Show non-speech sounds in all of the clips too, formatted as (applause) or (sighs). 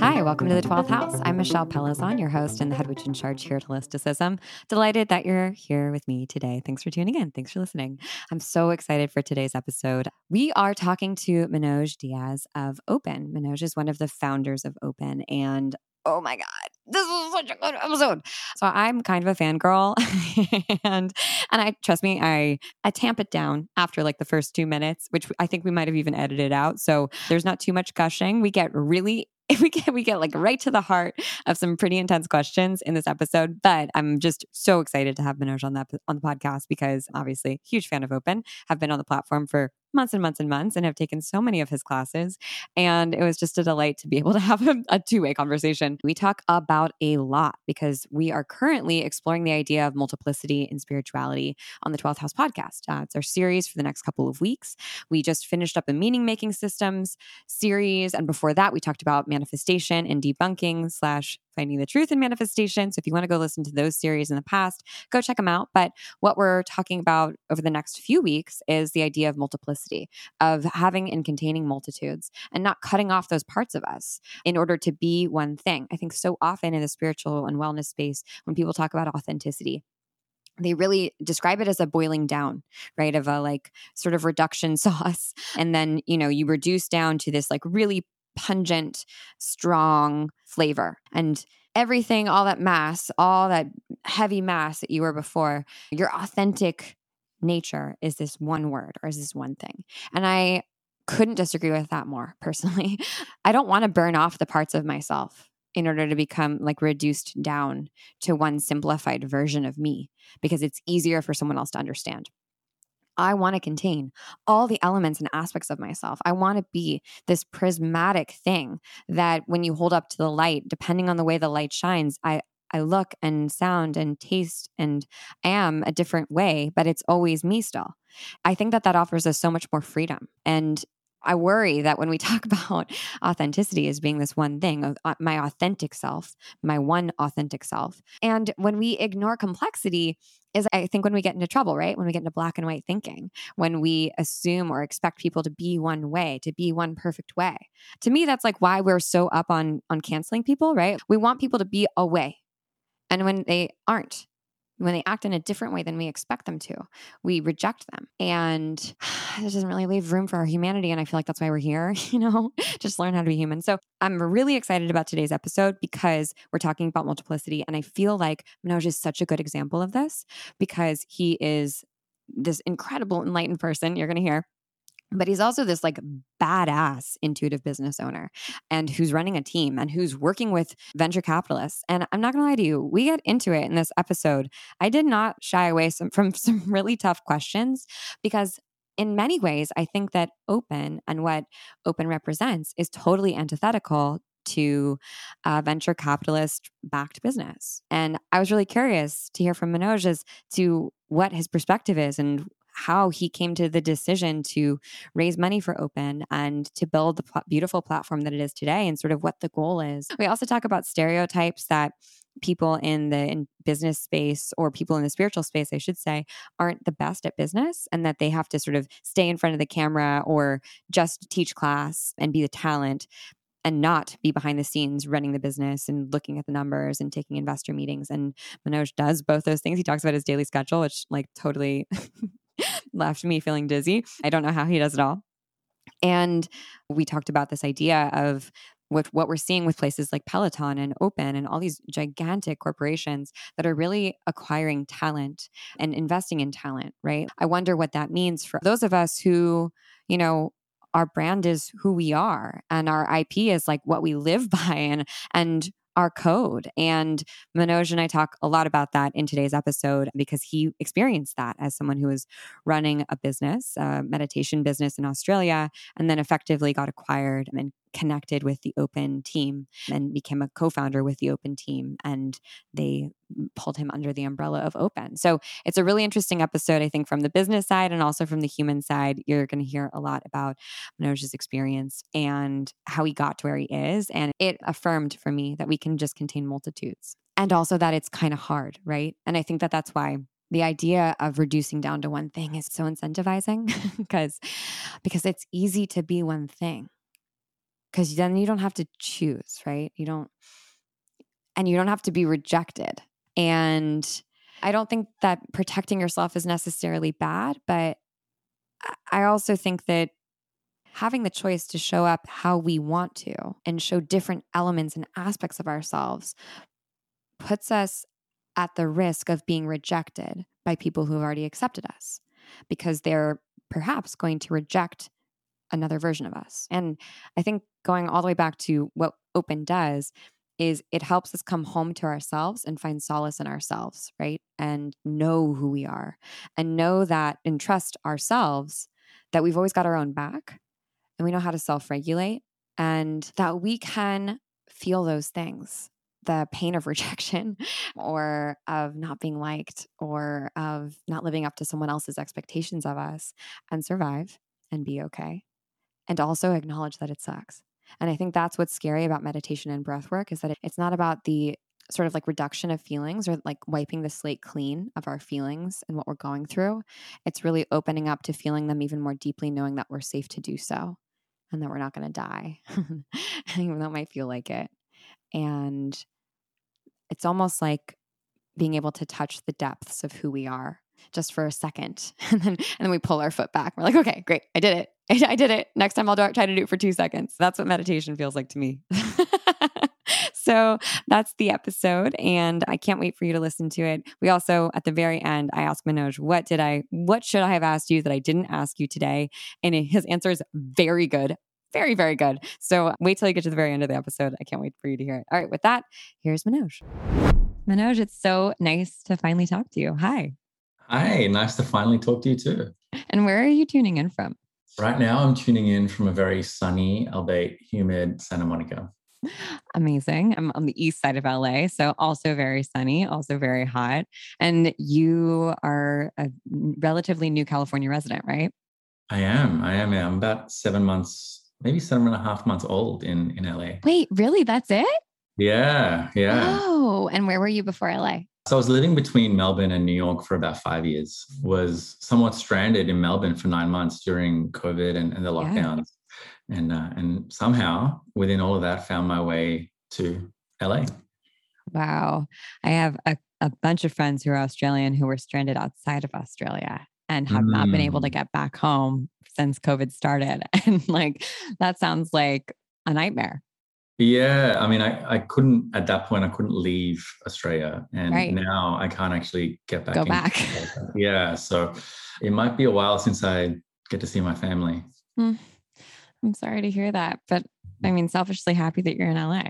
Hi, welcome to the 12th House. I'm Michelle Pellizzon, your host and the head witch in charge here at Holisticism. Delighted that you're here with me today. Thanks for tuning in. Thanks for listening. I'm so excited for today's episode. We are talking to Manoj Dias of Open. Manoj is one of the founders of Open, and oh my God, this is such a good episode. So I'm kind of a fangirl (laughs) and and I trust me, I I tamp it down after like the first two minutes, which I think we might have even edited out. So there's not too much gushing. We get really (laughs) we get we get like right to the heart of some pretty intense questions in this episode. But I'm just so excited to have Manoj on that on the podcast because obviously huge fan of Open. Have been on the platform for months and months and months and have taken so many of his classes. And it was just a delight to be able to (laughs) have a, a two way conversation. We talk about a lot because we are currently exploring the idea of multiplicity and spirituality on the 12th House podcast. Uh, it's our series for the next couple of weeks. We just finished up a meaning making systems series. And before that, we talked about manifestation and debunking slash finding the truth in manifestation. So if you want to go listen to those series in the past, go check them out. But what we're talking about over the next few weeks is the idea of multiplicity, of having and containing multitudes and not cutting off those parts of us in order to be one thing. I think so often in the spiritual and wellness space, when people talk about authenticity, they really describe it as a boiling down, right? Of a like sort of reduction (laughs) sauce. And then, you know, you reduce down to this like really pungent, strong flavor. And everything, all that mass, all that heavy mass that you were before, your authentic nature is this one word or is this one thing. And I couldn't disagree with that more (laughs) personally. I don't want to burn off the parts of myself in order to become like reduced down to one simplified version of me because it's easier for someone else to understand. I want to contain all the elements and aspects of myself. I want to be this prismatic thing that when you hold up to the light, depending on the way the light shines, I I look and sound and taste and am a different way, but it's always me still. I think that that offers us so much more freedom. And I worry that when we (laughs) talk about authenticity as being this one thing, uh, my authentic self, my one authentic self, and when we ignore complexity, is I think when we get into trouble, right? When we get into black and white thinking, when we assume or expect people to be one way, to be one perfect way. To me, that's like why we're so up on on canceling people, right? We want people to be a way. And when they aren't, when they act in a different way than we expect them to, we reject them. And (sighs) it doesn't really leave room for our humanity. And I feel like that's why we're here, (laughs) you know, just learn how to be human. So I'm really excited about today's episode because we're talking about multiplicity. And I feel like Manoj is such a good example of this because he is this incredible enlightened person you're going to hear but he's also this like badass intuitive business owner and who's running a team and who's working with venture capitalists and i'm not going to lie to you we get into it in this episode i did not shy away some, (laughs) from some really tough questions because in many ways i think that open and what open represents is totally antithetical to a venture capitalist backed business. And I was really curious to hear from Manoj as to what his perspective is and how he came to the decision to raise money for Open and to build the pl- beautiful platform that it is today and sort of what the goal is. We also talk about stereotypes that people in the in business space or people in the spiritual space i should say aren't the best at business and that they have to sort of stay in front of the camera or just teach class and be the talent and not be behind the scenes running the business and looking at the numbers and taking investor meetings and manoj does both those things he talks about his daily schedule which like totally (laughs) (laughs) left me feeling dizzy. I don't know how he does it all. And we talked about this idea of what we're seeing with places like Peloton and Open and all these gigantic corporations that are really acquiring talent and investing in talent, right? I wonder what that means for those of us who, you know, our brand is who we are and our IP is like what we live (laughs) by and and our code. And Manoj and I talk a lot about that in today's episode because he experienced that as someone who was running a business, a meditation business in Australia, and then effectively got acquired and connected with the open team and became a co-founder with the open team and they pulled him under the umbrella of open. So it's a really interesting episode i think from the business side and also from the human side. You're going to hear a lot about manoj's experience and how he got to where he is and it affirmed for me that we can just contain multitudes and also that it's kind of hard right? And i think that that's why the idea of reducing down to one thing is so incentivizing (laughs) because because it's easy to be one thing because then you don't have to choose right? You don't and you don't have to be rejected. And i don't think that protecting yourself is necessarily bad but i also think that having the choice to show up how we want to and show different elements and aspects of ourselves puts us at the risk of being rejected by people who have already accepted us because they're perhaps going to reject another version of us. And I think going all the way back to what open does is it helps us come home to ourselves and find solace in ourselves, right? And know who we are and know that and trust ourselves that we've always got our own back and we know how to self regulate and that we can feel those things the pain of (laughs) rejection or of not being liked or of not living up to someone else's expectations of us and survive and be okay. And also acknowledge that it sucks. And I think that's what's scary about meditation and breath work is that it's not about the sort of like reduction of feelings or like wiping the slate clean of our feelings and what we're going through. It's really opening up to feeling them even more deeply, knowing that we're safe to do so and that we're not going to die, (laughs) even though it might feel like it. And it's almost like being able to touch the depths of who we are just for a second (laughs) and then and then we pull our foot back we're like okay great i did it (laughs) i, did it next time i'll do, try to do it for two seconds that's what meditation feels like to me (laughs) so that's the episode and i can't wait for you to listen to it we also at the very end i asked manoj what did i what should i have asked you that i didn't ask you today and his answer is very good very, very good. So wait till you get to the very end of the episode. I can't wait for you to hear it. All right, with that, here's Manoj. Manoj, it's so nice to finally talk to you. Hi. Hi, nice to finally talk to you too. And where are you tuning in from? Right now, I'm tuning in from a very sunny, albeit humid Santa Monica. Amazing. I'm on the east side of LA, so also very sunny, also very hot. And you are a relatively new California resident, right? I am. I am. I'm about seven months maybe seven and a half months old in in LA. Wait, really? That's it? Yeah, yeah. Oh, and where were you before LA? So I was living between Melbourne and New York for about five years. Was somewhat stranded in Melbourne for nine months during COVID and, and the lockdowns, yeah. and uh, and somehow within all of that, found my way to LA. Wow, I have a, a bunch of friends who are Australian who were stranded outside of Australia and have mm. not been able to mm. get back home since COVID started. (laughs) And like, that sounds like a nightmare. Yeah. I mean, I, I couldn't, at that point, I couldn't leave Australia. And right. now I can't actually get back. Go back. yeah. So it might be a while since I get to see my family. Mm. I'm sorry to hear that. But I mean, selfishly happy that you're in LA.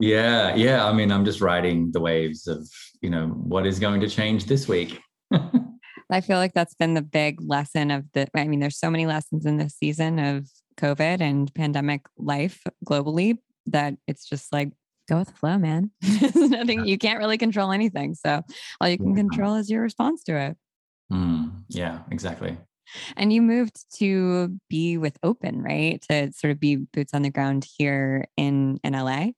Yeah. Yeah. I mean, I'm just riding the waves of, you know, what is going to change this week. (laughs) I feel like that's been the big lesson of the, I mean, there's so many lessons in this season of COVID and pandemic life globally that it's just like, go with the flow, man. There's (laughs) (laughs) nothing, you can't really control anything. So all you can control is your response to it. Mm, yeah, exactly. And you moved to be with Open, right? To sort of be boots on the ground here in, in LA.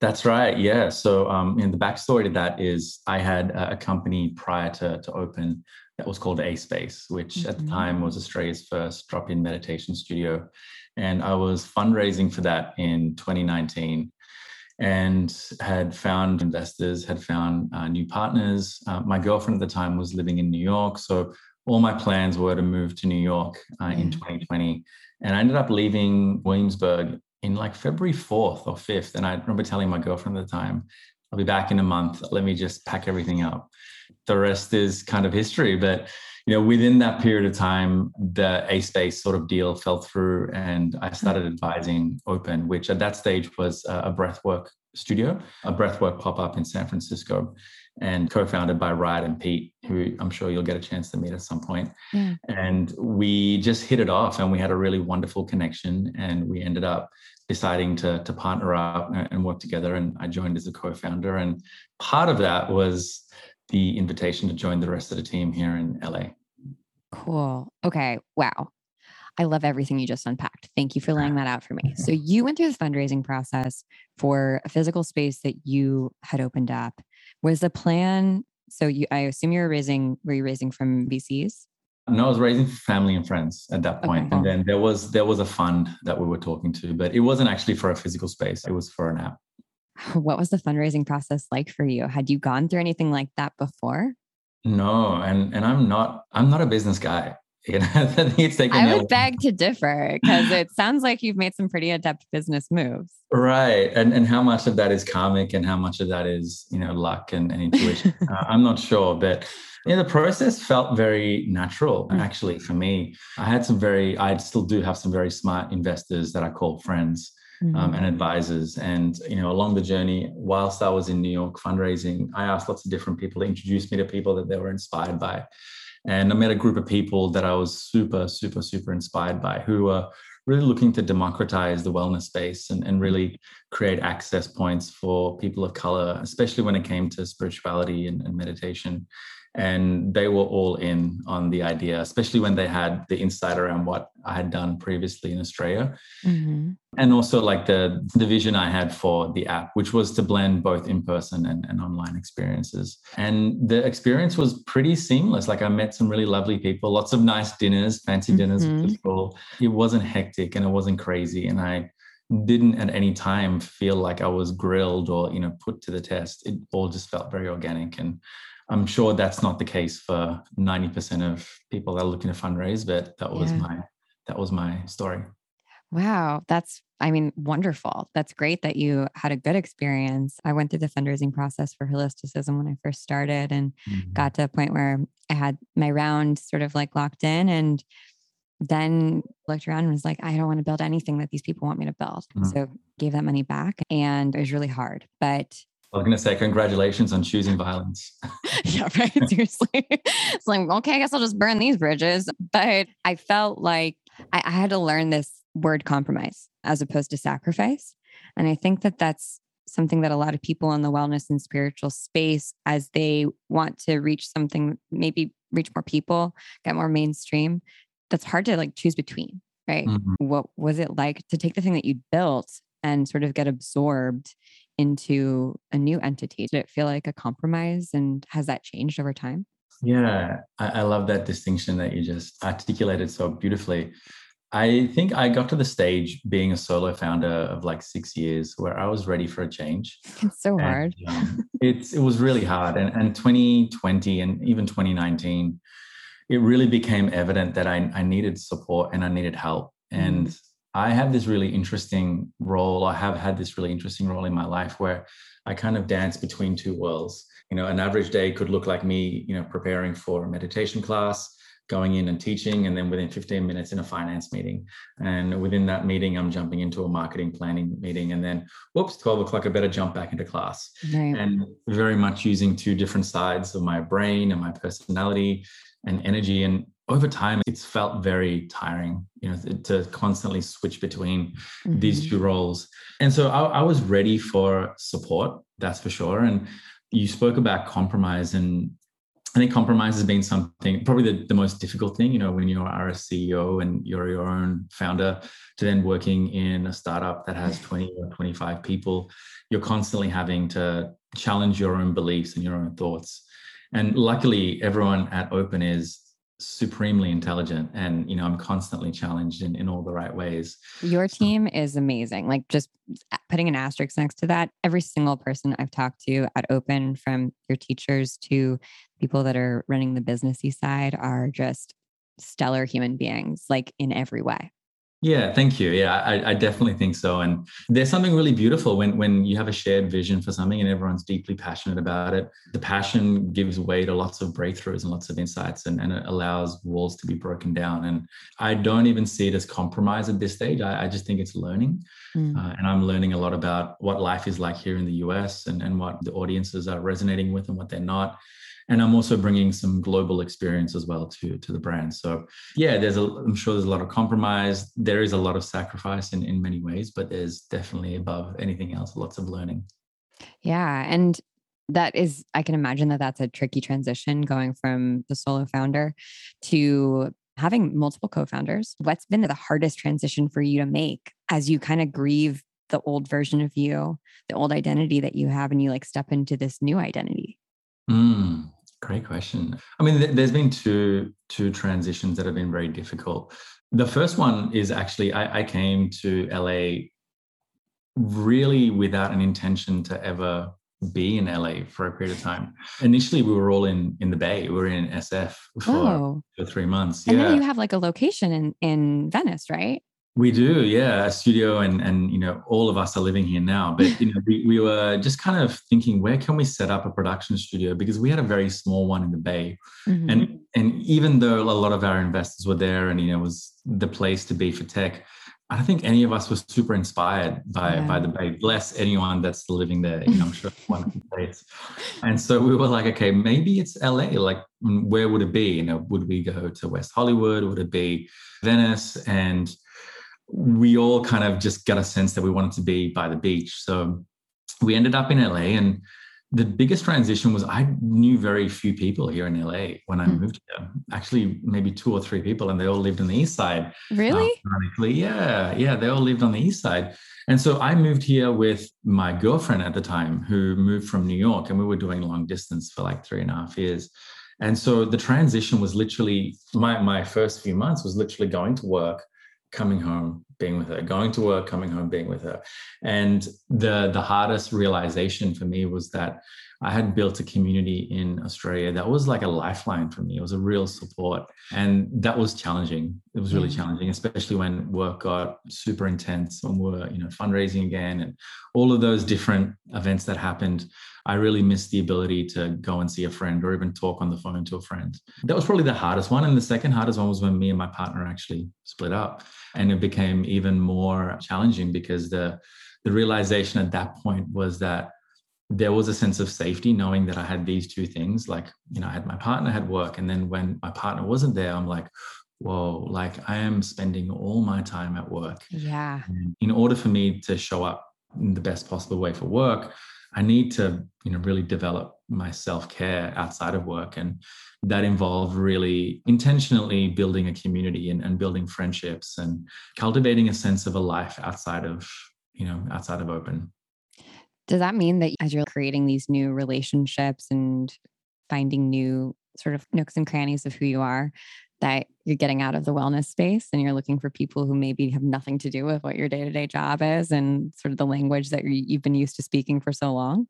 That's right. Yeah. So, um, the backstory to that is I had a company prior to, to Open that was called A Space, which mm-hmm. at the time mm-hmm. was Australia's first drop in meditation studio. And I was fundraising for that in 2019 and had found investors, had found uh, new partners. Uh, my girlfriend at the time was living in New York. So, all my plans were to move to New York uh, in 2020. And I ended up leaving Williamsburg in like February 4th or 5th. And I remember telling my girlfriend at the time, I'll be back in a month. Let me just pack everything up. The rest is kind of history. But you know, within that period of time, the A Space sort of deal fell through, and I mm-hmm. started advising Open, which at that stage was a breathwork studio, a breathwork pop up in San Francisco and co-founded by Ryan and Pete, who I'm sure you'll get a chance to meet at some point. Yeah. And we just hit it off, and we had a really wonderful connection. And we ended up deciding to to partner up and work together. And I joined as a co-founder. And part of that was the invitation to join the rest of the team here in LA. Cool. Okay. Wow. I love everything you just unpacked. Thank you for laying that out for me. (laughs) So, you went through this fundraising process for a physical space that you had opened up was the plan So you, I assume you're raising, were you raising from VCs? No, I was raising family and friends at that point. Okay. And then there was there was a fund that we were talking to, but it wasn't actually for a physical space. It was for an app. (laughs) What was the fundraising process like for you? Had you gone through anything like that before? No, and and I'm not I'm not a business guy. (laughs) You know, I think it's taken. I would beg to differ because it sounds like you've made some pretty adept business moves. Right, and and how much of that is karmic, and how much of that is you know luck and, and intuition. (laughs) uh, I'm not sure, but yeah, the process felt very natural mm. actually for me. I had some very, I still do have some very smart investors that I call friends. Um, mm-hmm. Um, and advisors. And you know, along the journey, whilst I was in New York fundraising, I asked lots of different people to introduce me to people that they were inspired by. And I met a group of people that I was super, super, super inspired by who were really looking to democratize the wellness space and, and really create access points for people of color, especially when it came to spirituality and, and meditation and they were all in on the idea especially when they had the insight around what i had done previously in australia. Mm-hmm. and also like the the vision i had for the app which was to blend both in person and, and online experiences. And the experience was pretty seamless. Like i met some really lovely people lots of nice dinners fancy dinners mm-hmm. it wasn't hectic and it wasn't crazy. And i didn't at any time feel like i was grilled or you know put to the test. It all just felt very organic and I'm sure that's not the case for 90% of people that are looking to fundraise, but that was yeah. my that was my story. Wow, that's I mean wonderful. That's great that you had a good experience. I went through the fundraising process for holisticism when I first started and mm-hmm. got to a point where I had my round sort of like locked in and then looked around and was like, I don't want to build anything that these people want me to build. Mm-hmm. So gave that money back and it was really hard. But I was going to say, congratulations on choosing violence. (laughs) yeah, right. (laughs) Seriously. it's like, okay, I guess I'll just burn these bridges. But I felt like I, I had to learn this word compromise as opposed to sacrifice. And I think that that's something that a lot of people in the wellness and spiritual space, as they want to reach something, maybe reach more people, get more mainstream, that's hard to like choose between, right? Mm-hmm. What was it like to take the thing that you built and sort of get absorbed into a new entity? Did it feel like a compromise? And has that changed over time? Yeah, I, I love that distinction that you just articulated so beautifully. I think I got to the stage being a solo founder of like six years where I was ready for a change. (laughs) It's so and, hard. Um, (laughs) it's it was really hard. And and 2020 and even 2019, it really became evident that I, I needed support and I needed help. And mm. I have this really interesting role. I have had this really interesting role in my life where I kind of dance between two worlds. You know, an average day could look like me, you know, preparing for a meditation class, going in and teaching, and then within 15 minutes in a finance meeting. And within that meeting, I'm jumping into a marketing planning meeting. And then, whoops, 12 o'clock, I better jump back into class. Right. And very much using two different sides of my brain and my personality and energy. And over time it's felt very tiring you know to constantly switch between mm-hmm. these two roles. And so I, I, was ready for support that's for sure. And you spoke about compromise and i think compromise has been something probably the, the most difficult thing you know when you are a ceo and you're your own founder to then working in a startup that has 20 or 25 people. You're constantly having to challenge your own beliefs and your own thoughts. And luckily everyone at open is supremely intelligent and you know i'm constantly challenged in, in all the right ways. Your team is amazing. Like just putting an asterisk next to that every single person i've talked to at open from your teachers to people that are running the businessy side are just stellar human beings like in every way yeah, thank you. Yeah, I, I, definitely think so. And there's something really beautiful when when you have a shared vision for something and everyone's deeply passionate about it. The passion gives way to lots of breakthroughs and lots of insights, and, and it allows walls to be broken down. And I don't even see it as compromise at this stage. I, I just think it's learning, mm. uh, and I'm learning a lot about what life is like here in the US and and what the audiences are resonating with and what they're not and I'm also bringing some global experience as well to to the brand. So yeah, there's a I'm sure there's a lot of compromise. There is a lot of sacrifice in in many ways, but there's definitely above anything else lots of learning. Yeah, and that is I can imagine that that's a tricky transition going from the solo founder to having multiple co-founders. What's been the hardest transition for you to make as you kind of grieve the old version of you, the old identity that you have and you like step into this new identity? Mm, Great question. I mean, th- there's been two two transitions that have been very difficult. The first one is actually I, I came to LA really without an intention to ever be in LA for a period of time. Initially, we were all in in the Bay. We were in SF for, oh. for three months. And yeah. then you have like a location in in Venice, right? We do, yeah, a studio, and and you know, all of us are living here now. But you know, we, we were just kind of thinking, where can we set up a production studio? Because we had a very small one in the Bay, mm-hmm. and and even though a lot of our investors were there, and you know, it was the place to be for tech, I don't think any of us was super inspired by yeah. by the Bay. Bless anyone that's living there. You know, I'm sure (laughs) one say And so we were like, okay, maybe it's LA. Like, where would it be? You know, would we go to West Hollywood? Would it be Venice? And we all kind of just got a sense that we wanted to be by the beach. So we ended up in LA and the biggest transition was I knew very few people here in LA when I mm. moved here. Actually, maybe two or three people, and they all lived on the east side. Really? Uh, yeah, yeah, they all lived on the east side. And so I moved here with my girlfriend at the time, who moved from New York, and we were doing long distance for like three and a half years. And so the transition was literally my my first few months was literally going to work, coming home, being with her, going to work, coming home, being with her. And the the hardest realization for me was that I had built a community in Australia that was like a lifeline for me. It was a real support. And that was challenging. It was really mm. challenging, especially when work got super intense, and we're, you know, fundraising again and all of those different events that happened. I really missed the ability to go and see a friend or even talk on the phone to a friend. That was probably the hardest one. And the second hardest one was when me and my partner actually split up. And it became even more challenging because the the realization at that point was that there was a sense of safety knowing that I had these two things. Like, you know, I had my partner, had work. And then when my partner wasn't there, I'm like, whoa, like I am spending all my time at work. Yeah. And in order for me to show up in the best possible way for work, I need to, you know, really develop my self-care outside of work. And that involved really intentionally building a community and, and building friendships and cultivating a sense of a life outside of, you know, outside of open. Does that mean that as you're creating these new relationships and finding new sort of nooks and crannies of who you are, that you're getting out of the wellness space and you're looking for people who maybe have nothing to do with what your day to day job is and sort of the language that you've been used to speaking for so long?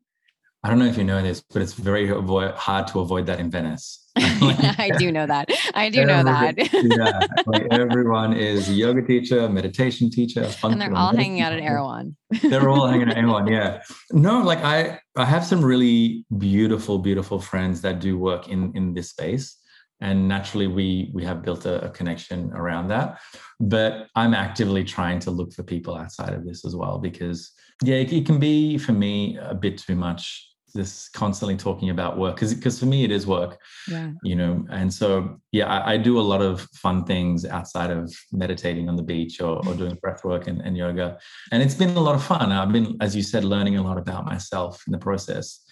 I don't know if you know this, but it's very avoid, hard to avoid that in Venice. (laughs) I do know that. I do know that. (laughs) yeah, like everyone is a yoga teacher, meditation teacher, and they're all hanging out at Erewhon. they're all hanging at Erewhon. Yeah. No, like I, I have some really beautiful, beautiful friends that do work in in this space, and naturally we we have built a, a connection around that. But I'm actively trying to look for people outside of this as well because yeah, it, it can be for me a bit too much this constantly talking about work because because for me it is work yeah. you know and so yeah I, I, do a lot of fun things outside of meditating on the beach or, or doing breath work and, and yoga and it's been a lot of fun. I've been as you said learning a lot about myself in the process.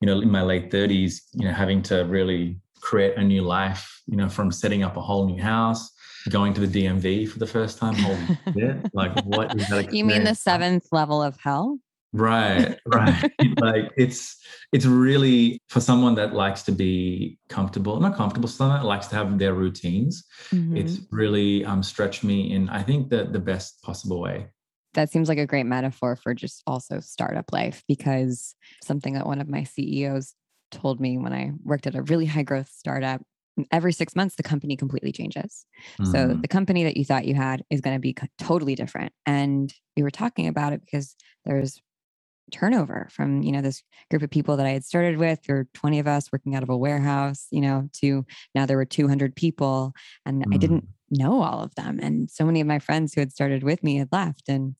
You know in my late 30s you know having to really create a new life you know from setting up a whole new house going to the dmv for the first time holy (laughs) shit like what is that you mean the seventh level of hell (laughs) right right. (laughs) like it's it's really for someone that likes to be comfortable not comfortable someone that likes to have their routines mm-hmm. it's really um stretched me in i think the the best possible way. That seems like a great metaphor for just also startup life because something that one of my ceos told me when i worked at a really high growth startup every six months the company completely changes. Mm-hmm. so the company that you thought you had is going to be totally different. And we were talking about it because there's turnover from you know this group of people that i had started with there were 20 of us working out of a warehouse you know to now there were 200 people and mm. i didn't know all of them and so many of my friends who had started with me had left and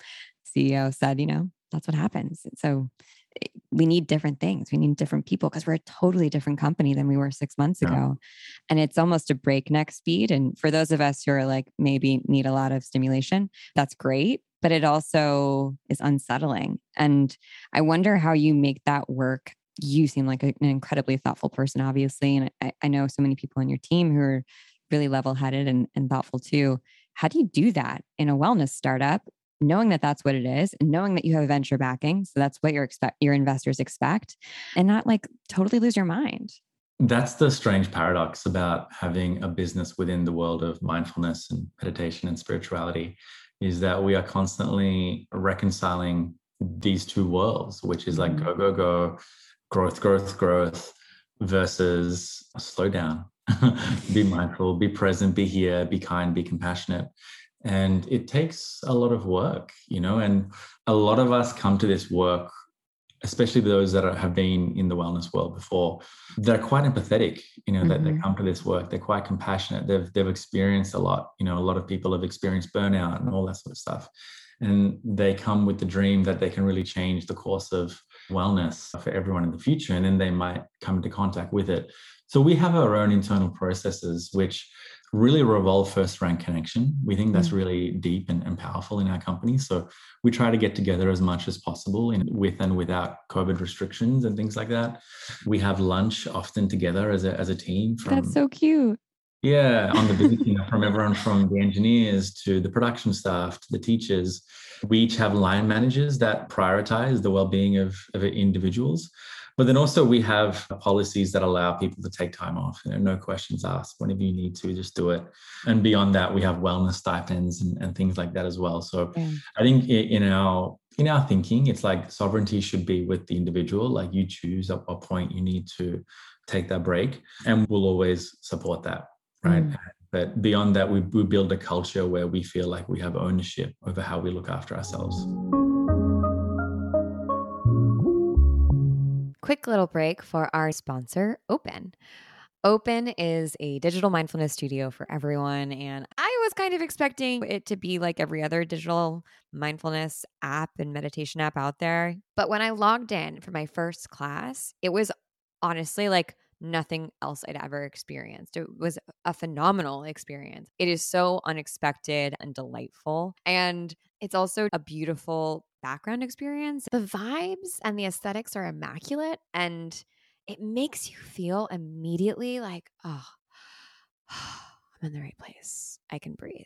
ceo said you know that's what happens so we need different things we need different people because we're a totally different company than we were six months yeah. ago and it's almost a breakneck speed and for those of us who are like maybe need a lot of stimulation that's great but it also is unsettling. And I wonder how you make that work. You seem like an incredibly thoughtful person, obviously. And I, I know so many people on your team who are really level headed and, and thoughtful too. How do you do that in a wellness startup, knowing that that's what it is, and knowing that you have venture backing, so that's what your expect your investors expect, and not like totally lose your mind? That's the strange paradox about having a business within the world of mindfulness and meditation and spirituality is that we are constantly reconciling these two worlds, which is like mm-hmm. go, go, go, growth, growth, growth versus slow down, (laughs) be mindful, be present, be here, be kind, be compassionate. And it takes a lot of work, you know, and a lot of us come to this work especially those that are, have been in the wellness world before, they're quite empathetic. You know, mm-hmm. that they mm-hmm. come to this work, they're quite compassionate. They've they've experienced a lot. You know, a lot of people have experienced burnout and all that sort of stuff, and they come with the dream that they can really change the course of wellness for everyone in the future, and then they might come into contact with it. So we have our own internal processes, which really revolve first rank connection. We think that's mm. really deep and, and, powerful in our company. So we try to get together as much as possible in, with and without COVID restrictions and things like that. We have lunch often together as a, as a team. From, that's so cute. Yeah, on the business, (laughs) know, from everyone from the engineers to the production staff to the teachers. We each have line managers that prioritize the well-being of, of individuals. But then also we have policies that allow people to take time off. You know, no questions asked. Whenever you need to, just do it. And beyond that, we have wellness stipends and, and things like that as well. So yeah. I think in our in our thinking, it's like sovereignty should be with the individual. Like you choose at what point you need to take that break, and we'll always support that, right? Mm. But beyond that, we, we build a culture where we feel like we have ownership over how we look after ourselves. Quick little break for our sponsor, Open. Open is a digital mindfulness studio for everyone. And I was kind of expecting it to be like every other digital mindfulness app and meditation app out there. But when I logged in for my first class, it was honestly like nothing else I'd ever experienced. It was a phenomenal experience. It is so unexpected and delightful. And it's also a beautiful background experience. The vibes and the aesthetics are immaculate and it makes you feel immediately like, oh, (sighs) I'm in the right place. I can breathe.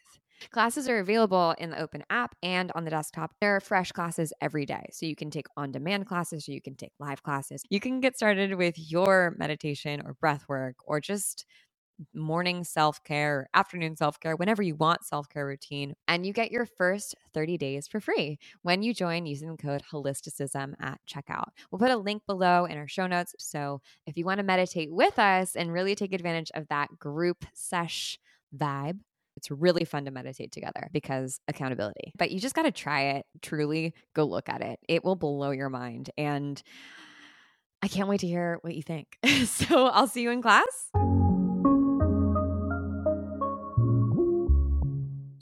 Classes are available in the open app and on the desktop. There are fresh classes every day. So you can take on demand classes or you can take live classes. You can get started with your meditation or breath work or just morning self care, afternoon self care, whenever you want self care routine. And you get your first 30 days for free when you join using the code holisticism at checkout. We'll put a link below in our show notes. So if you want to meditate with us and really take advantage of that group sesh vibe, it's really fun to meditate together because accountability. But you just got to try it. Truly, go look at it. It will blow your mind. And I can't wait to hear what you think. (laughs) so I'll see you in class.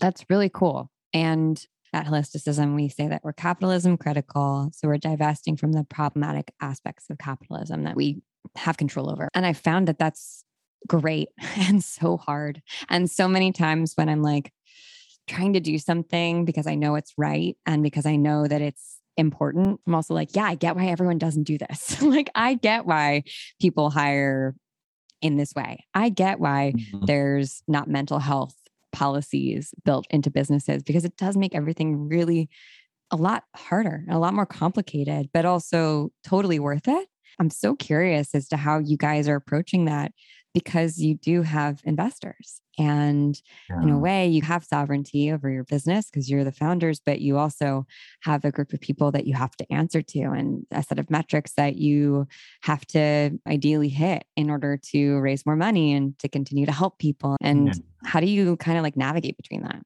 That's really cool. And at holisticism, we say that we're capitalism critical. So we're divesting from the problematic aspects of capitalism that we have control over. And I found that that's great (laughs) and so hard. And so many times when I'm like trying to do something because I know it's right and because I know that it's important, I'm also like, yeah, I get why everyone doesn't do this. (laughs) like, I get why people hire in this way. I get why mm-hmm. there's not mental health policies built into businesses because it does make everything really a lot harder, a lot more complicated, but also totally worth it. I'm so curious as to how you guys are approaching that because you do have investors and yeah. in a way you have sovereignty over your business because you're the founders but you also have a group of people that you have to answer to and a set of metrics that you have to ideally hit in order to raise more money and to continue to help people and yeah. how do you kind of like navigate between that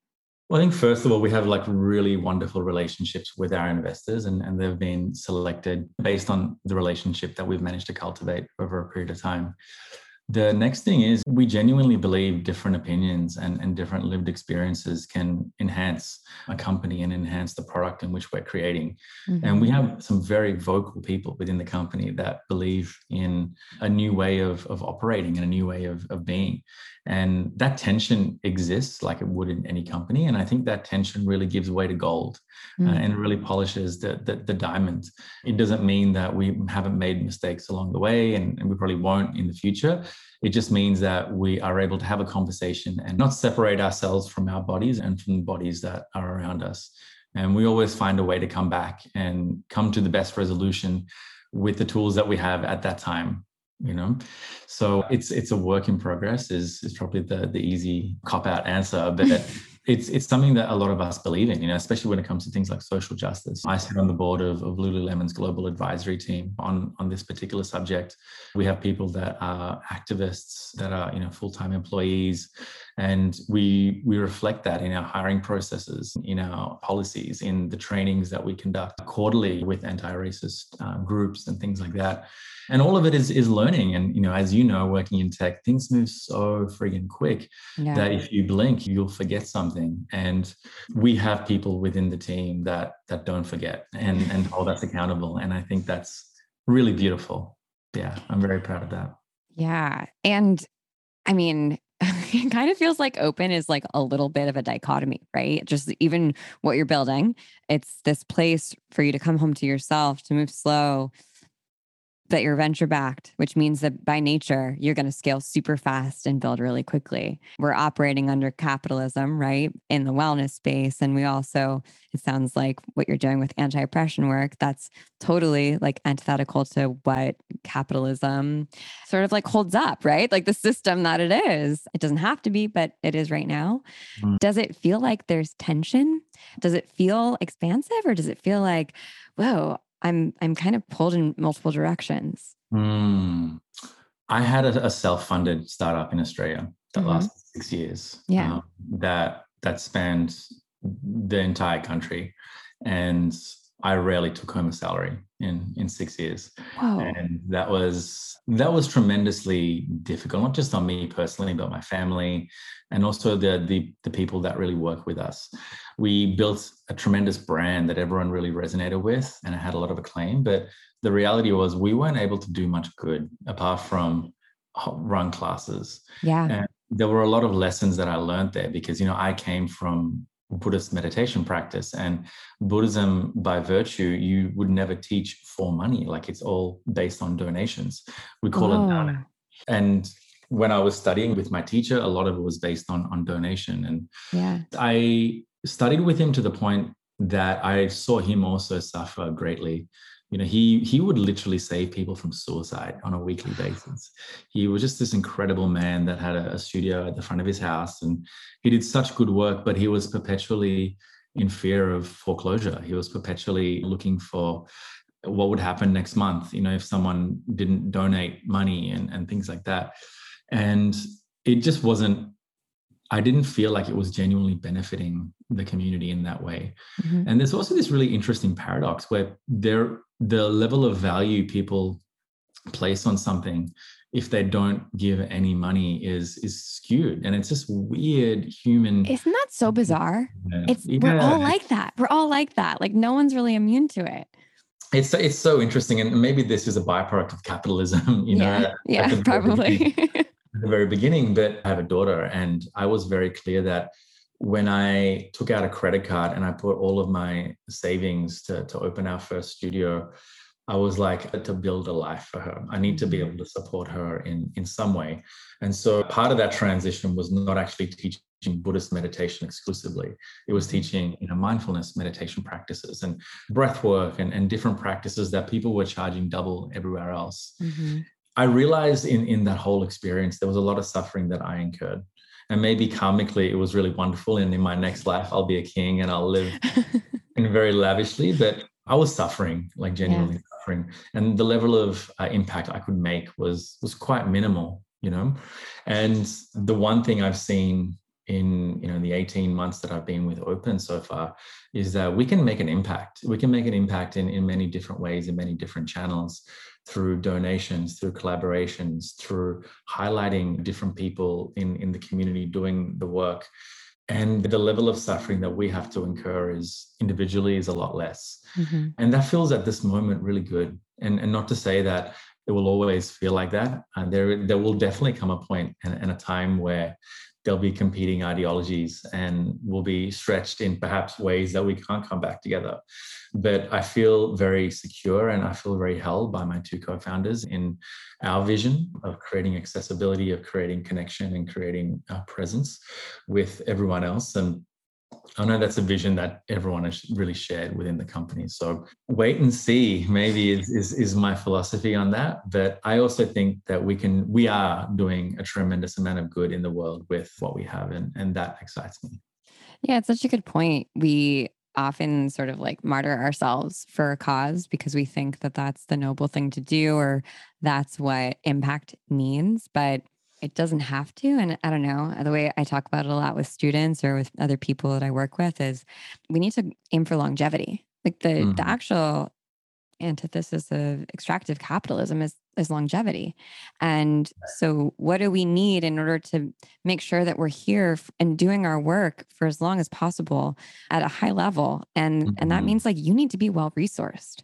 well, I think first of all, we have like really wonderful relationships with our investors, and, and they've been selected based on the relationship that we've managed to cultivate over a period of time. The next thing is we genuinely believe different opinions and, and different lived experiences can enhance a company and enhance the product in which we're creating. Mm-hmm. And we have some very vocal people within the company that believe in a new way of, of operating and a new way of, of being. And that tension exists like it would in any company. And I think that tension really gives way to gold mm-hmm. uh, and really polishes the, the, the diamond. It doesn't mean that we haven't made mistakes along the way and, and we probably won't in the future. It just means that we are able to have a conversation and not separate ourselves from our bodies and from the bodies that are around us. And we always find a way to come back and come to the best resolution with the tools that we have at that time you know so it's it's a work in progress is is probably the the easy cop out answer but (laughs) it's it's something that a lot of us believe in, you know, especially when it comes to things like social justice. I sit on the board of, of Lululemon's global advisory team on on this particular subject. We have people that are activists, that are you know full time employees, and we we reflect that in our hiring processes, in our policies, in the trainings that we conduct quarterly with anti racist um, groups and things like that. And all of it is is learning. And you know as you know working in tech things move so friggin quick yeah. that if you blink you'll forget something. And we have people within the team that that don't forget and and hold us accountable. And i think that's really beautiful. Yeah i'm very proud of that. Yeah. And i mean it kind of feels like open is like a little bit of a dichotomy, right? Just even what you're building, it's this place for you to come home to yourself, to move slow, that you're venture backed, which means that by nature, you're going to scale super fast and build really quickly. We're operating under capitalism, right? In the wellness space. And we also, it sounds like what you're doing with anti oppression work, that's totally like antithetical to what capitalism sort of like holds up, right? Like the system that it is. It doesn't have to be, but it is right now. Mm. Does it feel like there's tension? Does it feel expansive or does it feel like, whoa, I'm I'm kind of pulled in multiple directions. Mm. I had a, a, self-funded startup in Australia that mm-hmm. lasted six years. Yeah, um, that that spanned the entire country, and I rarely took home a salary in in six years, Whoa. and that was that was tremendously difficult, not just on me personally, but my family, and also the the, the people that really work with us. We built a tremendous brand that everyone really resonated with, and it had a lot of acclaim. But the reality was, we weren't able to do much good apart from run classes. Yeah. And there were a lot of lessons that I learned there because you know I came from Buddhist meditation practice. And Buddhism, by virtue, you would never teach for money. Like it's all based on donations. We call oh. it dana. And when I was studying with my teacher, a lot of it was based on, on donation. And yeah. I studied with him to the point that I saw him also suffer greatly you know he he would literally save people from suicide on a weekly basis. He was just this incredible man that had a, a, studio at the front of his house and he did such good work but he was perpetually in fear of foreclosure. He was perpetually looking for what would happen next month you know if someone didn't donate money and, and things like that. And it just wasn't I didn't feel like it was genuinely benefiting the community in that way. Mm-hmm. And there's also this really interesting paradox where there the level of value people place on something if they don't give any money is is skewed and it's just weird human isn't that so bizarre yeah. it's yeah. we're all like that we're all like that like no one's really immune to it it's it's so interesting and maybe this is a byproduct of capitalism (laughs) you know yeah probably at (laughs) the very beginning but i have a daughter and i was very clear that when I took out a credit card and I put all of my savings to, to open our first studio, I was like to build a life for her. I need to be able to support her in, in some way. And so part of that transition was not actually teaching Buddhist meditation exclusively. It was teaching you know, mindfulness meditation practices and breath work and, and different practices that people were charging double everywhere else. Mm-hmm. I realized in, in that whole experience, there was a lot of suffering that I incurred. And maybe karmically it was really wonderful. And in my next life i'll be a king and i'll live (laughs) in very lavishly. But i was suffering like genuinely yeah. suffering. And the level of uh, impact i could make was was quite minimal you know? And the one thing i've seen in you know the 18 months that I've been with Open so far is that we can make an impact. We can make an impact in, in many different ways, in many different channels through donations, through collaborations, through highlighting different people in, in the community doing the work. And the level of suffering that we have to incur is individually is a lot less. Mm-hmm. And that feels at this moment really good. And, and not to say that it will always feel like that. And there, there will definitely come a point and, and a time where there'll be competing ideologies and we'll be stretched in perhaps ways that we can't come back together. But I feel very secure and I feel very held by my two co founders in our vision of creating accessibility, of creating connection, and creating presence with everyone else. And I know that's a vision that everyone has really shared within the company. So wait and see, maybe is, is, is my philosophy on that. But I also think that we can, we are doing a tremendous amount of good in the world with what we have. And, and that excites me. Yeah, it's such a good point. We often sort of like martyr ourselves for a cause because we think that that's the noble thing to do or that's what impact means. But it doesn't have to. And I don't know, the way I talk about it a lot with students or with other people that I work with is we need to aim for longevity. Like the mm-hmm. the actual antithesis of extractive capitalism is is longevity. And so what do we need in order to make sure that we're here and doing our work for as long as possible at a high level and mm-hmm. and that mm-hmm. means like you need to be well resourced.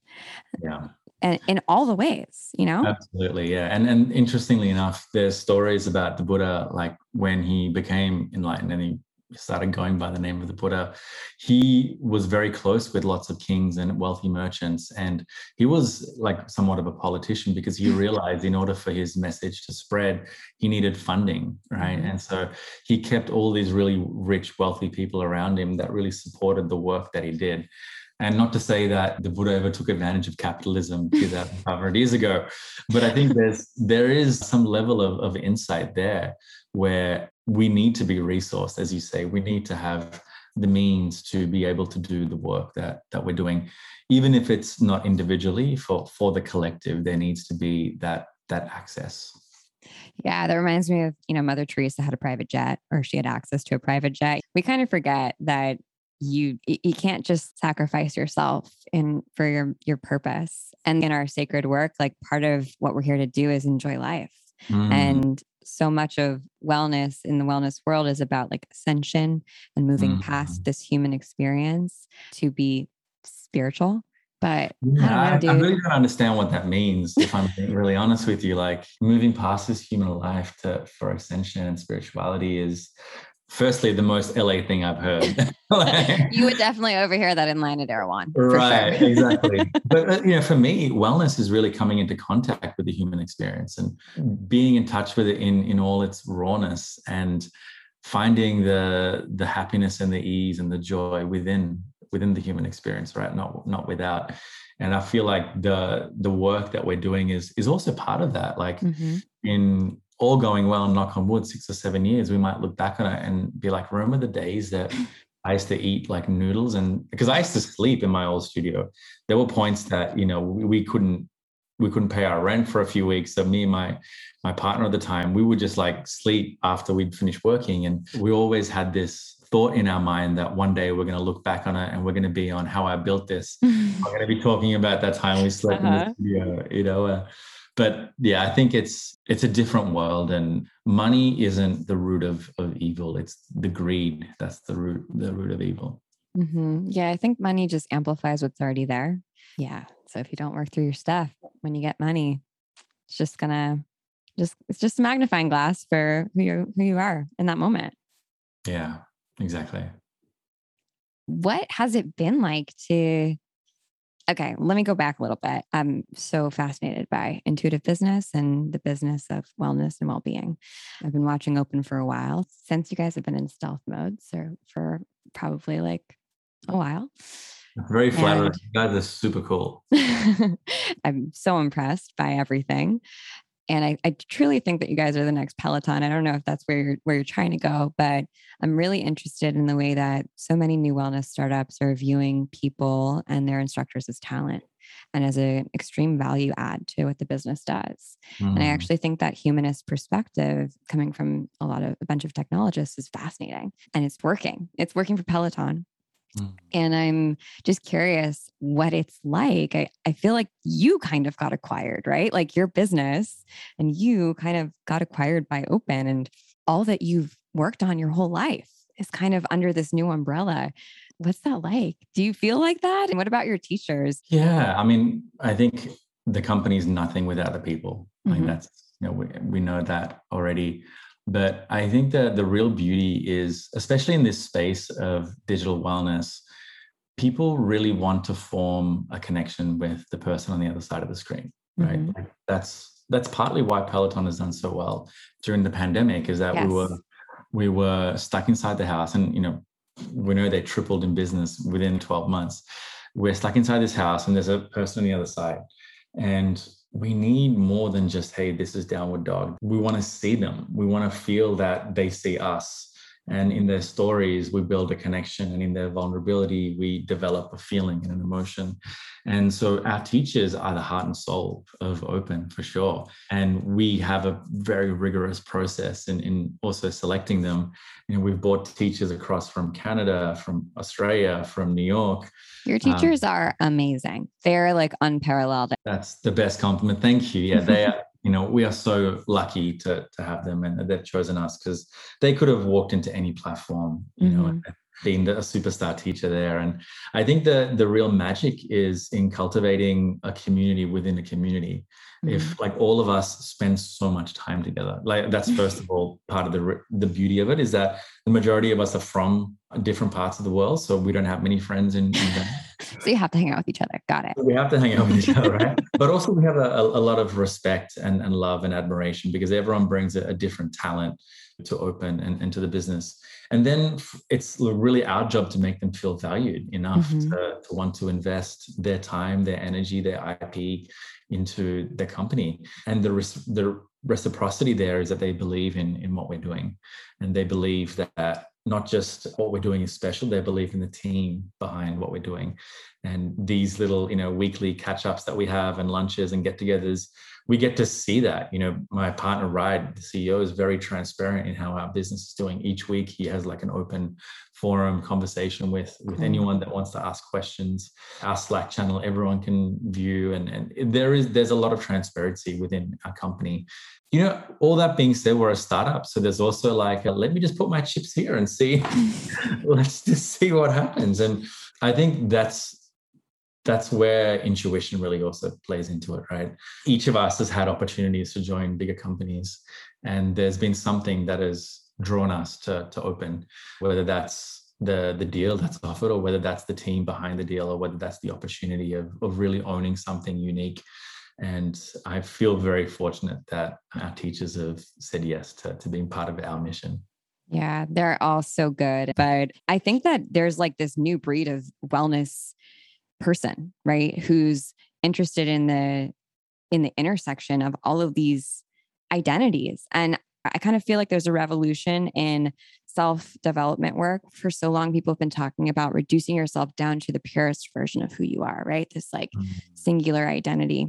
Yeah and in all the ways you know? Absolutely yeah. And and interestingly enough there's stories about the buddha like when he became enlightened and he started going by the name of the buddha. He was very close with lots of kings and wealthy merchants and he was like somewhat of a politician because he (laughs) realized in order for his message to spread he needed funding right? Mm-hmm. and so he kept all these really rich wealthy people around him that really supported the work that he did and not to say that the Buddha ever took advantage of capitalism 2,500 (laughs) years ago, but I think there's there is some level of, of insight there where we need to be resourced, as you say. We need to have the means to be able to do the work that that we're doing, even if it's not individually for for the collective. There needs to be that that access. Yeah, that reminds me of, you know, Mother Teresa had a private jet or she had access to a private jet. We kind of forget that you you can't just sacrifice yourself in for your your purpose. And in our sacred work like part of what we're here to do is enjoy life. Mm. and so much of wellness in the wellness world is about like ascension and moving mm. past this human experience to be spiritual. But yeah, I, know, I, I, really don't understand what that means if i'm being really honest with you. Like moving past this human life to for ascension and spirituality is firstly the most LA thing I've heard. (laughs) (laughs) you would definitely overhear that in line at Erewhon. Right, sure. (laughs) exactly. But uh, you know, for me, wellness is really coming into contact with the human experience and being in touch with it in in all its rawness and finding the the happiness and the ease and the joy within within the human experience, right? Not not without. And I feel like the the work that we're doing is is also part of that. Like mm-hmm. in all going well and knock on wood, six or seven years, we might look back on it and be like, remember the days that (laughs) I used to eat like noodles and because I used to sleep in my old studio. There were points that, you know, we, we couldn't we couldn't pay our rent for a few weeks. So me and my my partner at the time, we would just like sleep after we'd finished working. And we always had this thought in our mind that one day we're going to look back on it and we're going to be on how I built this. I'm going to be talking about that time we slept uh-huh. in the uh-huh. studio, you know. Uh, but yeah i think it's it's a different world and money isn't the root of of evil. It's the greed that's the root the root of evil. Mm-hmm. yeah i think money just amplifies what's already there. Yeah so if you don't work through your stuff when you get money it's just gonna just it's just a magnifying glass for who you who you are in that moment. Yeah exactly. What has it been like to okay, let me go back a little bit. I'm so fascinated by intuitive business and the business of wellness and well being. I've been watching Open for a while since you guys have been in stealth mode, so for probably like a while. Very flattering. You guys are super cool. (laughs) I'm so impressed by everything and I, I, truly think that you guys are the next peloton i don't know if that's where you're where you're trying to go but i'm really interested in the way that so many new wellness startups are viewing people and their instructors as talent and as an extreme value add to what the business does mm. and i mm. actually think that humanist perspective coming from a lot of a bunch of technologists is fascinating and it's working it's working for peloton Mm. And I'm just curious what it's like. I, I feel like you kind of got acquired, right? Like your business and you kind of got acquired by Open and all that you've worked on your whole life is kind of under this new umbrella. What's that like? Do you feel like that? And what about your teachers? Yeah, I mean, I think the company is nothing without the people. Mm-hmm. Like that's, you know, we, we know that already. But I think that the real beauty is, especially in this space of digital wellness, people really want to form a connection with the person on the other side of the screen, right? Mm-hmm. that's that's partly why Peloton has done so well during the pandemic. Is that yes. we were we were stuck inside the house, and you know, we know they tripled in business within 12 months. We're stuck inside this house and there's a person on the other side. And we need more than just, hey, this is downward dog. We want to see them. We want to feel that they see us and in their stories, we build a connection. And in their vulnerability, we develop a feeling and an emotion. And so our teachers are the heart and soul of Open for sure. And we have a very rigorous process in, in also selecting them. You know, we've brought teachers across from Canada, from Australia, from New York. Your um, teachers um, are amazing. They're like unparalleled. That's the best compliment. Thank you. Yeah, they are (laughs) you know we are so lucky to to have them and they've chosen us because they could have walked into any platform you mm-hmm. know being a superstar teacher there and i think the the real magic is in cultivating a community within a community mm-hmm. if like all of us spend so much time together like that's first of all (laughs) part of the the beauty of it is that the majority of us are from different parts of the world so we don't have many friends in, in so you have to hang out with each other. Got it. We have to hang out with each other, right? (laughs) but also we have a, a, lot of respect and, and love and admiration because everyone brings a, a different talent to open and, and to the business. And then it's really our job to make them feel valued enough mm-hmm. to, to want to invest their time, their energy, their IP into the company. And the, the reciprocity there is that they believe in, in what we're doing. And they believe that not just what we're doing is special they believe in the team behind what we're doing. And these little you know weekly catch ups that we have and lunches and get-togethers we get to see that. You know my partner ride the ceo is very transparent in how our business is doing. Each week he has like an open forum conversation with with mm-hmm. anyone that wants to ask questions. Our slack channel everyone can view. And and there is there's a lot of transparency within our company you know all that being said we're a startup so there's also like a, let me just put my chips here and see (laughs) let's just see what happens. And i think that's that's where intuition really also plays into it right? Each of us has had opportunities to join bigger companies and there's been something that has drawn us to to open whether that's the the deal that's offered or whether that's the team behind the deal or whether that's the opportunity of, of really owning something unique and I feel very fortunate that our teachers have said yes to, to being part of our mission. Yeah, they're all so good. But I think that there's like this new breed of wellness person, right? Who's interested in the in the intersection of all of these identities. And I kind of feel like there's a revolution in self development work. For so long, people have been talking about reducing yourself down to the purest version of who you are, right? This like mm-hmm. singular identity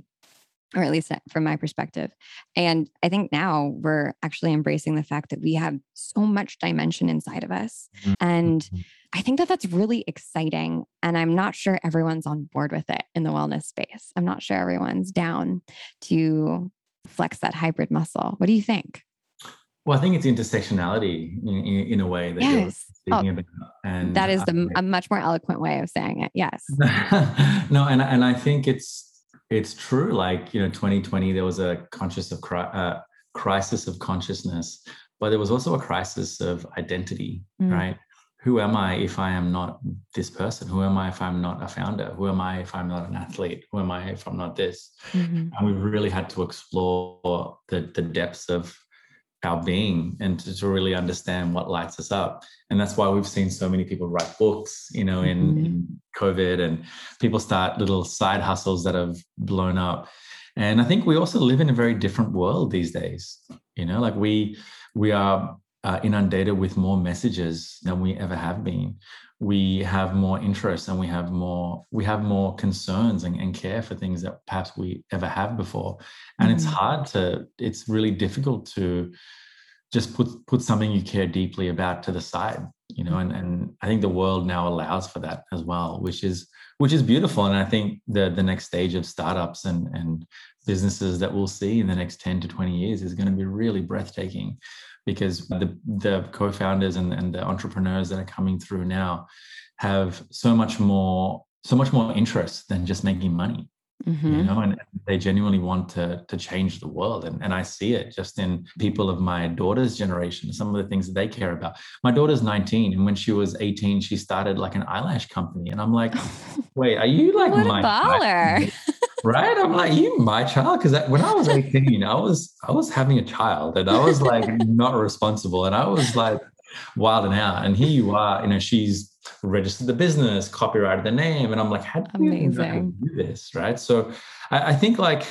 or at least from my perspective. And I think now we're actually embracing the fact that we have so much dimension inside of us. Mm-hmm. And. I think that that's really exciting. And I'm not sure everyone's on board with it in the wellness space. I'm not sure everyone's down to flex that hybrid muscle. What do you think? Well, I think it's intersectionality in, in, in a way that yes. you're speaking oh, about. And that is the, a much more eloquent way of saying it. Yes. (laughs) no, and, and I think it's it's true. Like, you know, 2020, there was a conscious of uh, crisis of consciousness, but there was also a crisis of identity, mm. right? Who am I if I am not this person? Who am I if I'm not a founder? Who am I if I'm not an athlete? Who am I if I'm not this? Mm-hmm. And we really had to explore the, the depths of our being and to, to, really understand what lights us up and that's why we've seen so many people write books you know in, mm-hmm. in covid and people start little side hustles that have blown up and i think we also live in a very different world these days you know like we we are uh, inundated with more messages than we ever have been. We have more interest and we have more we have more concerns and, and care for things that perhaps we ever have before. And mm-hmm. it's hard to it's really difficult to just put put something you care deeply about to the side you know and, and i think the world now allows for that as well which is which is beautiful. And i think the the next stage of startups and and businesses that we'll see in the next 10 to 20 years is going to be really breathtaking because the the co-founders and, and the entrepreneurs that are coming through now have so much more so much more interest than just making money mm-hmm. you know and they genuinely want to to change the world. And, and i see it just in people of my daughter's generation some of the things that they care about. My daughter's 19 and when she was 18 she started like an eyelash company. And i'm like (laughs) wait are you like what my baller (laughs) right i'm like you my child because when i was 18 i was i was having a child and i was like not responsible and i was like wilding out. And here you are, you know, she's registered the business, copyrighted the name. And I'm like, how do Amazing. you do this? Right. So I, I think like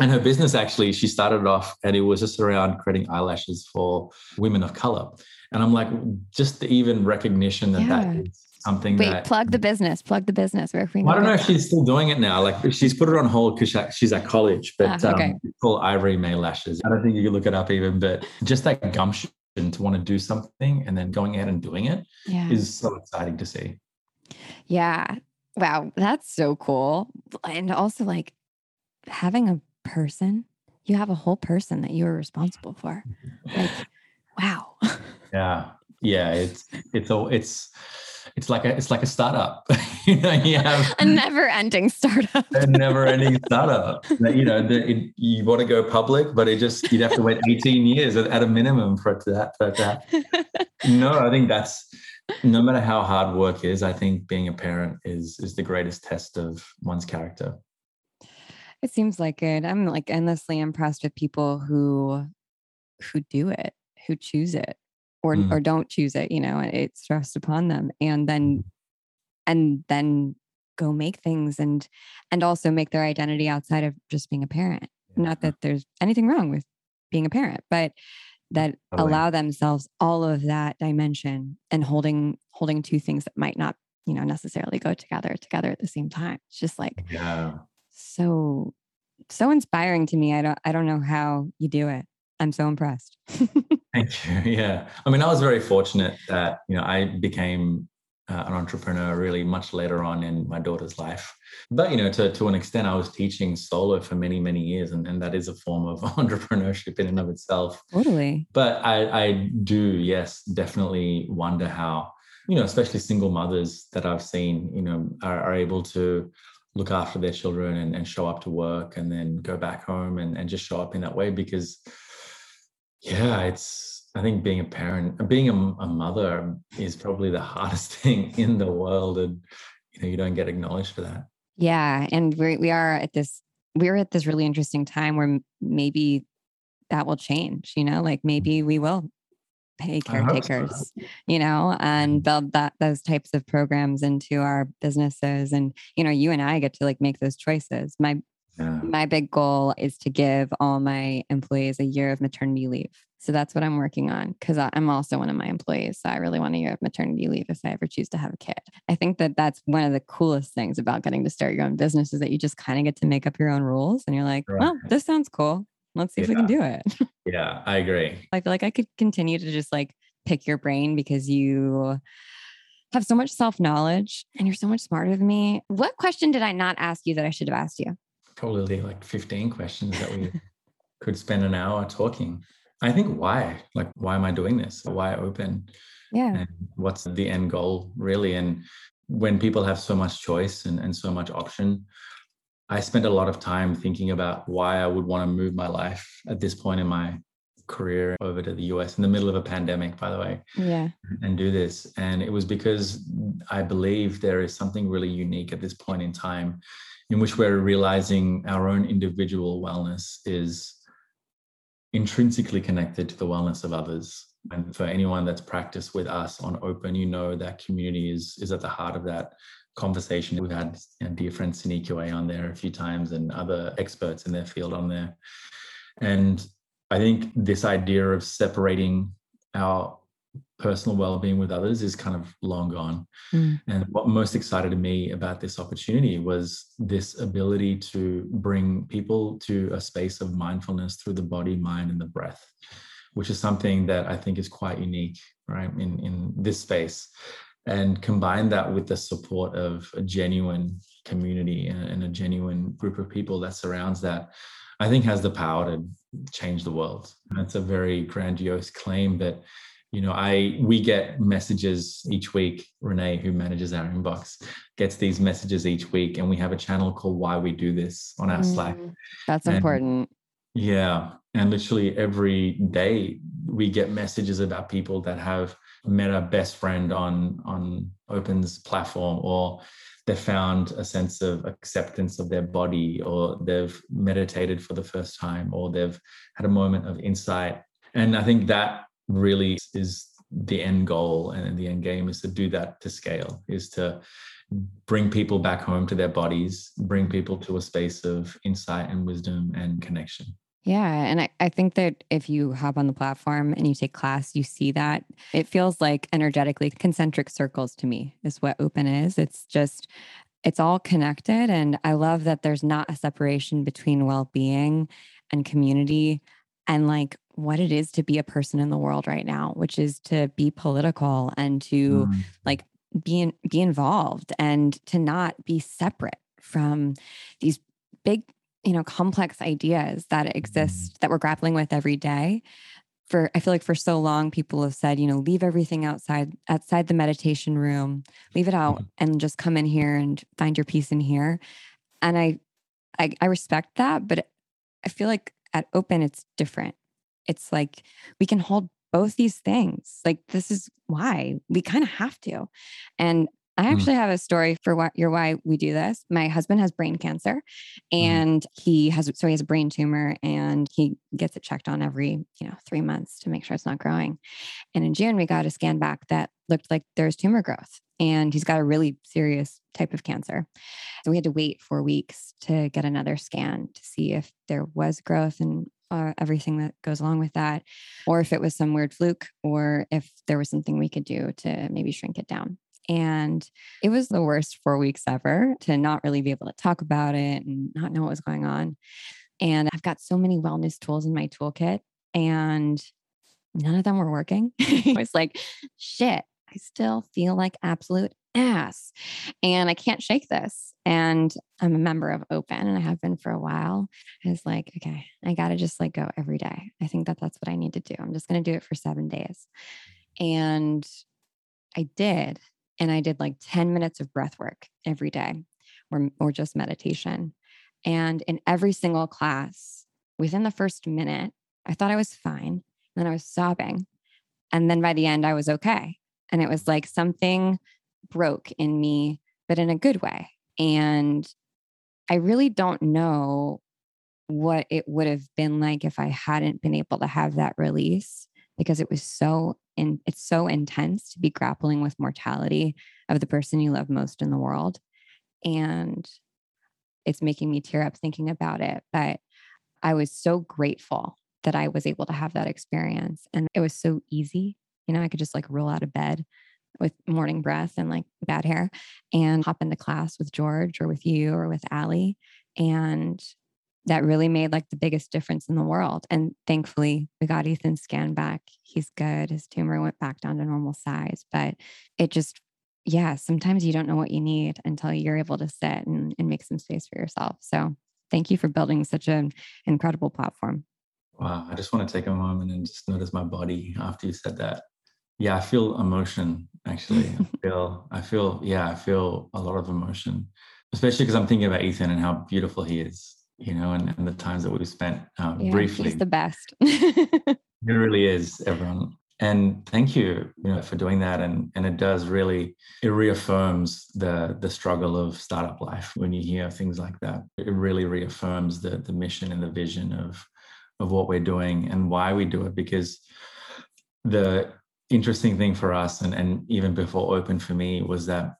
and her business actually, she started off and it was just around creating eyelashes for women of color. And I'm like, just the even recognition that Yeah. that is something Wait, that plug the business. Plug the business. Where can we I don't know if she's still doing it now. Like she's put it on hold because she's at college, but Ah, okay. um, called Ivory May Lashes. I don't think you can look it up even, but just that gumption to want to do something and then going ahead and doing it Yeah. is so exciting to see. Yeah. Wow. That's so cool. And also, like, having a person, you have a whole person that you are responsible for. Like, (laughs) wow. (laughs) Yeah, yeah. It's it's a it's it's like a it's like a startup. (laughs) you know, you have a never ending startup. a never-ending startup. That, you know, the, it, you want to go public, but it just you'd have to wait 18 years at, at a minimum for it to that. For it to happen. No, I think that's no matter how hard work is. I think being a parent is is the greatest test of one's character. it seems like it. I'm like endlessly impressed with people who who do it, who choose it or Mm. or don't choose it, you know, it's thrust upon them and then and then go make things and and also make their identity outside of just being a parent. Not that there's anything wrong with being a parent, but that Totally. allow themselves all of that dimension and holding holding two things that might not, you know, necessarily go together together at the same time. It's just like Yeah. so so inspiring to me. I don't I don't know how you do it. I'm so impressed. (laughs) Thank you. (laughs) Yeah. I mean, I was very fortunate that, you know, I became uh, an entrepreneur really much later on in my daughter's life. But, you know, to, to an extent, I was teaching solo for many, many years. And, and that is a form of (laughs) entrepreneurship in and of itself. totally. But I, I do, yes, definitely wonder how, you know, especially single mothers that I've seen, you know, are, are able to look after their children and, and show up to work and then go back home and, and just show up in that way because yeah it's i think being a parent being a, a mother is probably the (laughs) hardest thing in the world and you know you don't get acknowledged for that Yeah, and we we are at this we're at this really interesting time where maybe that will change, you know, like maybe we will pay hope so. caretakers, you know, and mm-hmm. build that those types of programs into our businesses and you know, you and I get to like make those choices. My yeah my big goal is to give all my employees a year of maternity leave. So that's what I'm working on because I'm also one of my employees. So I really want a year of maternity leave if I ever choose to have a kid. I think that that's one of the coolest things about getting to start your own business is that you just kind of get to make up your own rules and you're like, well, this sounds cool. Let's see if we can do it. (laughs) yeah i agree I feel like I could continue to just like pick your brain because you have so much self knowledge and you're so much smarter than me. What question did I not ask you that I should have asked you? Probably like 15 questions that we (laughs) could spend an hour talking. I think why? Like why am i doing this? Why open? Yeah. and what's the end goal really? And when people have so much choice and, and so much option i spent a lot of time thinking about why i would want to move my life at this point in my career over to the us in the middle of a pandemic by the way Yeah. and do this. And it was because i believe there is something really unique at this point in time in which we're realizing our own individual wellness is intrinsically connected to the wellness of others. And for anyone that's practiced with us on open you know that community is is at the heart of that conversation. We've had you know, dear friend Sini QA on there a few times and other experts in their field on there. And i think this idea of separating our personal well-being with others is kind of long gone Mm. and what most excited me about this opportunity was this ability to bring people to a space of mindfulness through the body mind and the breath which is something that i think is quite unique right in in this space and combine that with the support of a genuine community and, and a genuine group of people that surrounds that i think has the power to change the world and it's a very grandiose claim but you know i we get messages each week renee who manages our inbox gets these messages each week and we have a channel called why we do this on our slack Mm, That's And- important. yeah. And literally every day we get messages about people that have met a best friend on on Open's platform or they found a sense of acceptance of their body or they've meditated for the first time or they've had a moment of insight. And I think that really is the end goal and the end game is to do that to scale, is to bring people back home to their bodies, bring people to a space of insight and wisdom and connection. Yeah. And I, I think that if you hop on the platform and you take class, you see that it feels like energetically concentric circles to me, is what open is. It's just, it's all connected. And I love that there's not a separation between well being and community and like what it is to be a person in the world right now, which is to be political and to mm. like be in, be involved and to not be separate from these big you know complex ideas that mm-hmm. exist that we're grappling with every day for i feel like for so long people have said you know leave everything outside outside the meditation room leave it out mm-hmm. and just come in here and find your peace in here and i i, I respect that but i feel like at open it's different. It's like we can hold both these things. Like this is why we kind of have to. And I mm. actually mm. have a story for what you're why we do this. My husband has brain cancer mm. and mm. he has so he has a brain tumor and he gets it checked on every, you know, 3 months to make sure it's not growing. And in June we got a scan back that looked like there's tumor growth and he's got a really serious type of cancer. So we had to wait 4 weeks to get another scan to see if there was growth and uh, everything that goes along with that, or if it was some weird fluke, or if there was something we could do to maybe shrink it down. And it was the worst four weeks ever to not really be able to talk about it and not know what was going on. And I've got so many wellness tools in my toolkit, and none of them were working. (laughs) I was like, shit, I still feel like absolute ass and I can't shake this. And I'm a member of Open and I have been for a while. I was like, okay, I got to just like go every day. I think that that's what I need to do. I'm just going to do it for seven days. And I did and I did like 10 minutes of breath work every day or, or just meditation. And in every single class, within the first minute, I thought I was fine. Then I was sobbing. And then by the end, I was okay. And it was like something broke in me, but in a good way. And I really don't know what it would have been like if I hadn't been able to have that release because it was so in it's so intense to be grappling with mortality of the person you love most in the world. And it's making me tear up thinking about it but i was so grateful that i was able to have that experience. And it was so easy you know i could just like roll out of bed with morning breath and like bad hair and hop into class with george or with you or with Allie. And that really made like the biggest difference in the world. And thankfully, we got Ethan scanned back. He's good. His tumor went back down to normal size. But it just, yeah, sometimes you don't know what you need until you're able to sit and, and make some space for yourself. So thank you for building such an incredible platform. Wow. I just want to take a moment and just notice my body after you said that. Yeah, I feel emotion actually. I (laughs) feel, I feel, yeah, I feel a lot of emotion, especially because I'm thinking about Ethan and how beautiful he is you know, and, and the times that we've spent um, yeah, briefly. He's the best. (laughs) it really is, everyone. And thank you, you know, for doing that. And and it does really it reaffirms the the struggle of startup life when you hear things like that. It really reaffirms the the mission and the vision of of what we're doing and why we do it. Because the interesting thing for us and, and even before open for me was that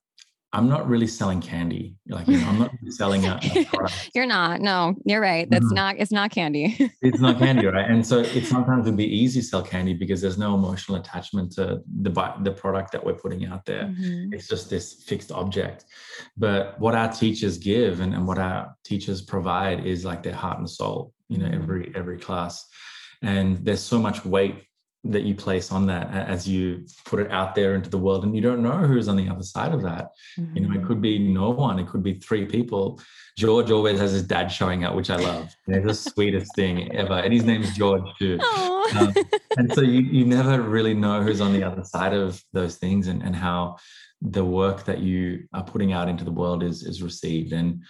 I'm not really selling candy. Like you know, I'm not selling a, a (laughs) product. you're not. No, you're right. That's mm-hmm. not. It's not candy. (laughs) it's not candy, right? And so it sometimes would be easy to sell candy because there's no emotional attachment to the the product that we're putting out there. Mm-hmm. It's just this fixed object. But what our teachers give and, and what our teachers provide is like their heart and soul. You know, mm-hmm. every every class, and there's so much weight that you place on that as you put it out there into the world and you don't know who's on the other side of that. Mm-hmm. you know it mm-hmm. could be no one it could be three people. George always has his dad showing up which i love. (laughs) It's the sweetest thing ever and his name's george too. Um, and so you, you never really know who's on the other side of those things and, and how the work that you are putting out into the world is is received. And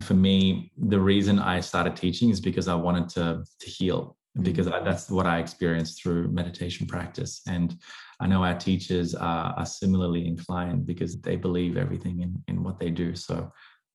for me the reason i started teaching is because i wanted to to heal because mm. I, that's what I experienced through meditation practice. And I know our teachers are, are similarly inclined because they believe everything in, in what they do. So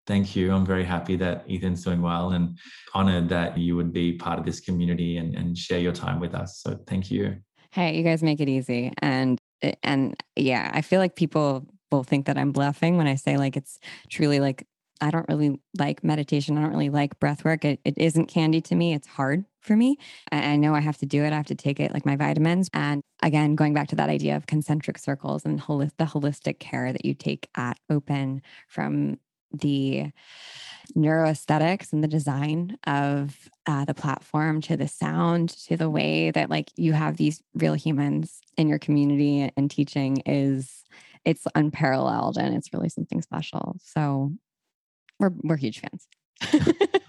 thank you. I'm very happy that Ethan's doing well and honored that you would be part of this community and, and share your time with us. So thank you. Hey, you guys make it easy. And and yeah, I feel like people will think that I'm bluffing when I say like it's truly like I don't really like meditation. I don't really like breath work. It, it isn't candy to me. It's hard for me. I, know I have to do it. I have to take it like my vitamins. And again, going back to that idea of concentric circles and the holistic care that you take at Open from the neuroaesthetics and the design of uh, the platform to the sound to the way that like you have these real humans in your community and teaching is it's unparalleled and it's really something special so we're we're huge fans (laughs)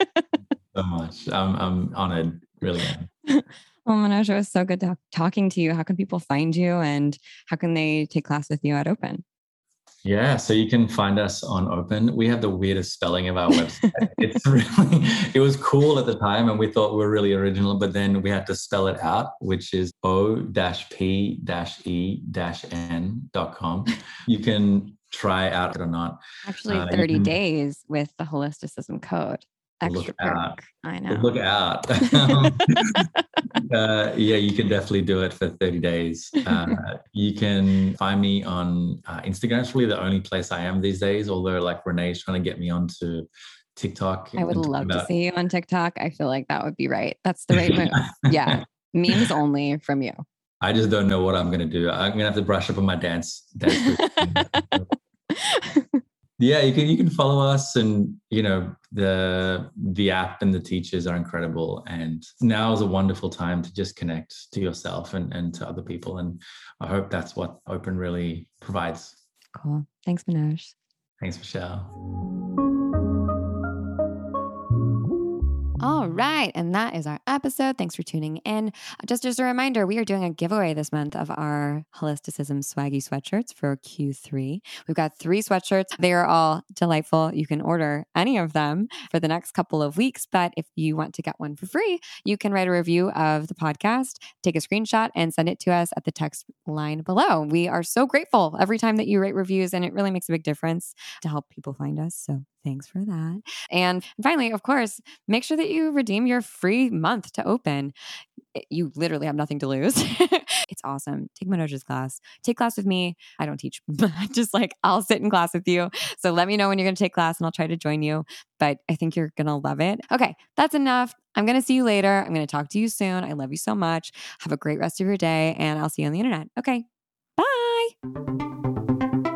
so much i'm, I'm honored really Oh, (laughs) Manoj, it was so good talking to you. How can people find you and how can they take class with you at Open? Yeah, so you can find us on Open. We have the weirdest spelling of our website. (laughs) it's really, it was cool at the time and we thought we were really original, but then we had to spell it out, which is o-p-e-n.com. You can try out it or not. Actually, uh, 30 can, days with the holisticism code extra look out. I know. Look out. (laughs) (laughs) uh, yeah, you can definitely do it for 30 days. Uh, you can find me on uh, Instagram. It's really the only place I am these days, although like Renee's trying to get me onto TikTok. I would love about... to see you on TikTok. I feel like that would be right. That's the right move. (laughs) yeah. Memes only from you. I just don't know what I'm going to do. I'm going to have to brush up on my dance. dance yeah you can you can follow us and you know the the app and the teachers are incredible. And now is a wonderful time to just connect to yourself and, and to other people. And i hope that's what open really provides. Cool. Thanks manoj. Thanks michelle all right. And that is our episode. Thanks for tuning in. Just as a reminder, we are doing a giveaway this month of our Holisticism swaggy sweatshirts for Q3. We've got three sweatshirts. They are all delightful. You can order any of them for the next couple of weeks. But if you want to get one for free, you can write a review of the podcast, take a screenshot, and send it to us at the text line below. We are so grateful every time that you write reviews, and it really makes a big difference to help people find us. So Thanks for that. And finally, of course, make sure that you redeem your free month to open. You literally have nothing to lose. (laughs) it's awesome. Take Manoj's class. Take class with me. I don't teach, (laughs) just like I'll sit in class with you. So let me know when you're going to take class and I'll try to join you. But I think you're going to love it. Okay, that's enough. I'm going to see you later. I'm going to talk to you soon. I love you so much. Have a great rest of your day and I'll see you on the internet. Okay, bye.